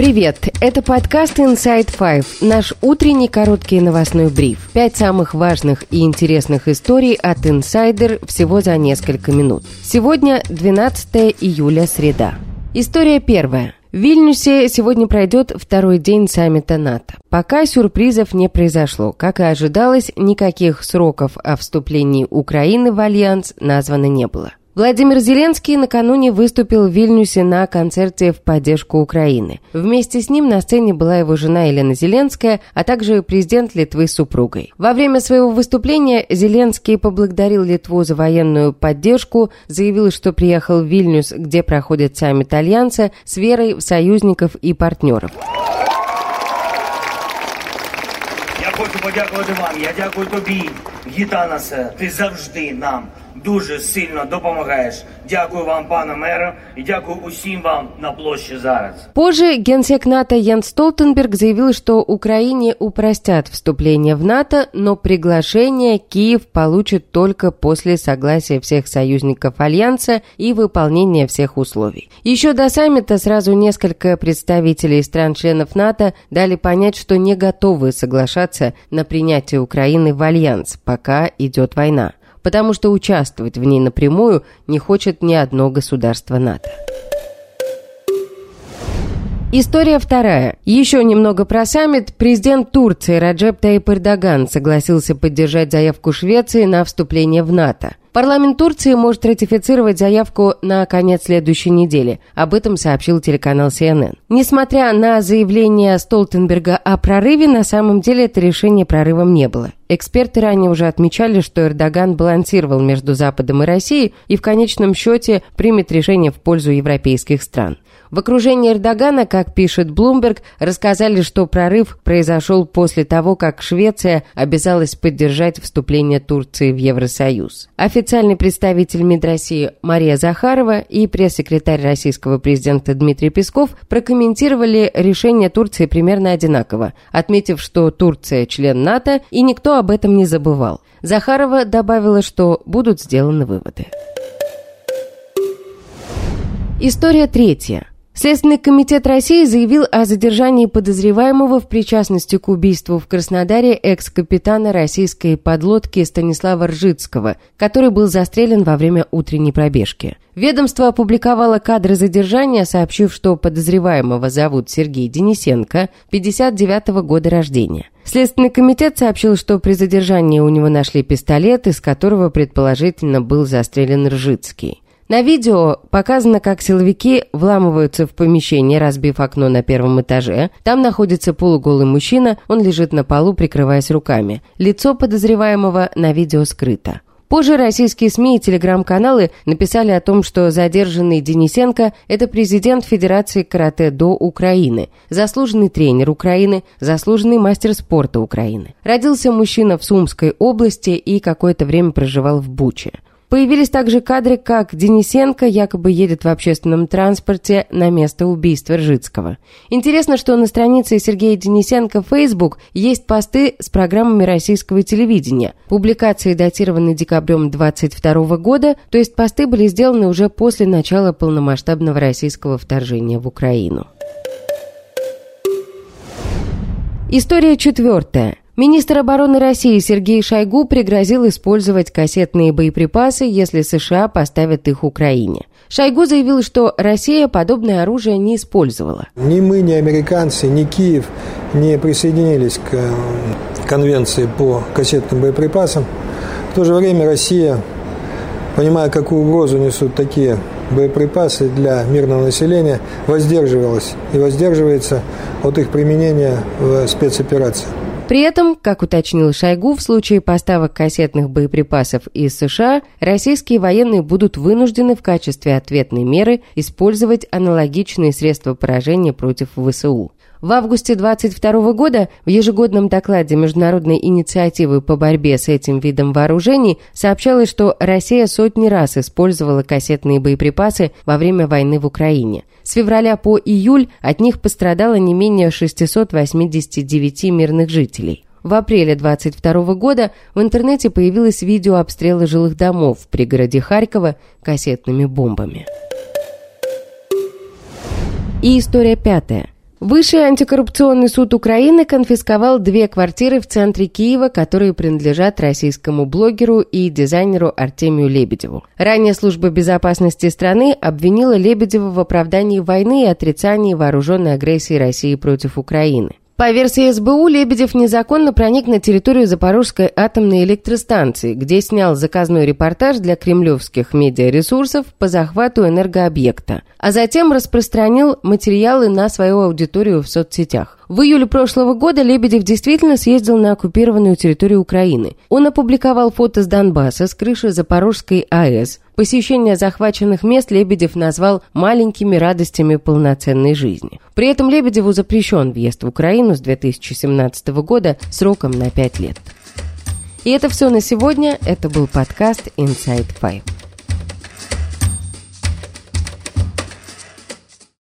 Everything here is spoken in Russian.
Привет! Это подкаст Inside Five, наш утренний короткий новостной бриф. Пять самых важных и интересных историй от Insider всего за несколько минут. Сегодня 12 июля, среда. История первая. В Вильнюсе сегодня пройдет второй день саммита НАТО. Пока сюрпризов не произошло. Как и ожидалось, никаких сроков о вступлении Украины в Альянс названо не было. Владимир Зеленский накануне выступил в Вильнюсе на концерте в поддержку Украины. Вместе с ним на сцене была его жена Елена Зеленская, а также президент Литвы с супругой. Во время своего выступления Зеленский поблагодарил Литву за военную поддержку, заявил, что приехал в Вильнюс, где проходит саммит Альянса, с верой в союзников и партнеров. Я хочу подякувати вам. Я дякую тобі, Гітанасе. Ти завжди нам дуже сильно допомагаєш. Дякую вам, пане мере, і дякую усім вам на площі зараз. Позже генсек НАТО Ян Столтенберг заявил, что Украине упростят вступление в НАТО, но приглашение Киев получит только после согласия всех союзников Альянса и выполнения всех условий. Еще до саммита сразу несколько представителей стран-членов НАТО дали понять, что не готовы соглашаться на принятие Украины в Альянс, пока идет война потому что участвовать в ней напрямую не хочет ни одно государство НАТО. История вторая. Еще немного про саммит. Президент Турции Раджеп Таип Эрдоган согласился поддержать заявку Швеции на вступление в НАТО. Парламент Турции может ратифицировать заявку на конец следующей недели. Об этом сообщил телеканал CNN. Несмотря на заявление Столтенберга о прорыве, на самом деле это решение прорывом не было. Эксперты ранее уже отмечали, что Эрдоган балансировал между Западом и Россией и в конечном счете примет решение в пользу европейских стран. В окружении Эрдогана, как пишет Bloomberg, рассказали, что прорыв произошел после того, как Швеция обязалась поддержать вступление Турции в Евросоюз. Официальный представитель МИД России Мария Захарова и пресс-секретарь российского президента Дмитрий Песков прокомментировали решение Турции примерно одинаково, отметив, что Турция член НАТО и никто об этом не забывал. Захарова добавила, что будут сделаны выводы. История третья. Следственный комитет России заявил о задержании подозреваемого в причастности к убийству в Краснодаре экс-капитана российской подлодки Станислава Ржицкого, который был застрелен во время утренней пробежки. Ведомство опубликовало кадры задержания, сообщив, что подозреваемого зовут Сергей Денисенко, 59 -го года рождения. Следственный комитет сообщил, что при задержании у него нашли пистолет, из которого предположительно был застрелен Ржицкий. На видео показано, как силовики вламываются в помещение, разбив окно на первом этаже. Там находится полуголый мужчина, он лежит на полу, прикрываясь руками. Лицо подозреваемого на видео скрыто. Позже российские СМИ и телеграм-каналы написали о том, что задержанный Денисенко – это президент Федерации карате-до Украины, заслуженный тренер Украины, заслуженный мастер спорта Украины. Родился мужчина в Сумской области и какое-то время проживал в Буче. Появились также кадры, как Денисенко якобы едет в общественном транспорте на место убийства Ржицкого. Интересно, что на странице Сергея Денисенко в Facebook есть посты с программами российского телевидения. Публикации датированы декабрем 22 года, то есть посты были сделаны уже после начала полномасштабного российского вторжения в Украину. История четвертая. Министр обороны России Сергей Шойгу пригрозил использовать кассетные боеприпасы, если США поставят их Украине. Шойгу заявил, что Россия подобное оружие не использовала. Ни мы, ни американцы, ни Киев не присоединились к э, конвенции по кассетным боеприпасам. В то же время Россия, понимая, какую угрозу несут такие боеприпасы для мирного населения, воздерживалась и воздерживается от их применения в спецоперациях. При этом, как уточнил Шойгу, в случае поставок кассетных боеприпасов из США, российские военные будут вынуждены в качестве ответной меры использовать аналогичные средства поражения против ВСУ. В августе 22 года в ежегодном докладе Международной инициативы по борьбе с этим видом вооружений сообщалось, что Россия сотни раз использовала кассетные боеприпасы во время войны в Украине. С февраля по июль от них пострадало не менее 689 мирных жителей. В апреле 22 года в интернете появилось видео обстрела жилых домов в пригороде Харькова кассетными бомбами. И история пятая. Высший антикоррупционный суд Украины конфисковал две квартиры в центре Киева, которые принадлежат российскому блогеру и дизайнеру Артемию Лебедеву. Ранее служба безопасности страны обвинила Лебедева в оправдании войны и отрицании вооруженной агрессии России против Украины. По версии СБУ, Лебедев незаконно проник на территорию Запорожской атомной электростанции, где снял заказной репортаж для кремлевских медиаресурсов по захвату энергообъекта, а затем распространил материалы на свою аудиторию в соцсетях. В июле прошлого года Лебедев действительно съездил на оккупированную территорию Украины. Он опубликовал фото с Донбасса, с крыши Запорожской АЭС. Посещение захваченных мест Лебедев назвал маленькими радостями полноценной жизни. При этом Лебедеву запрещен въезд в Украину с 2017 года сроком на 5 лет. И это все на сегодня. Это был подкаст Inside Five.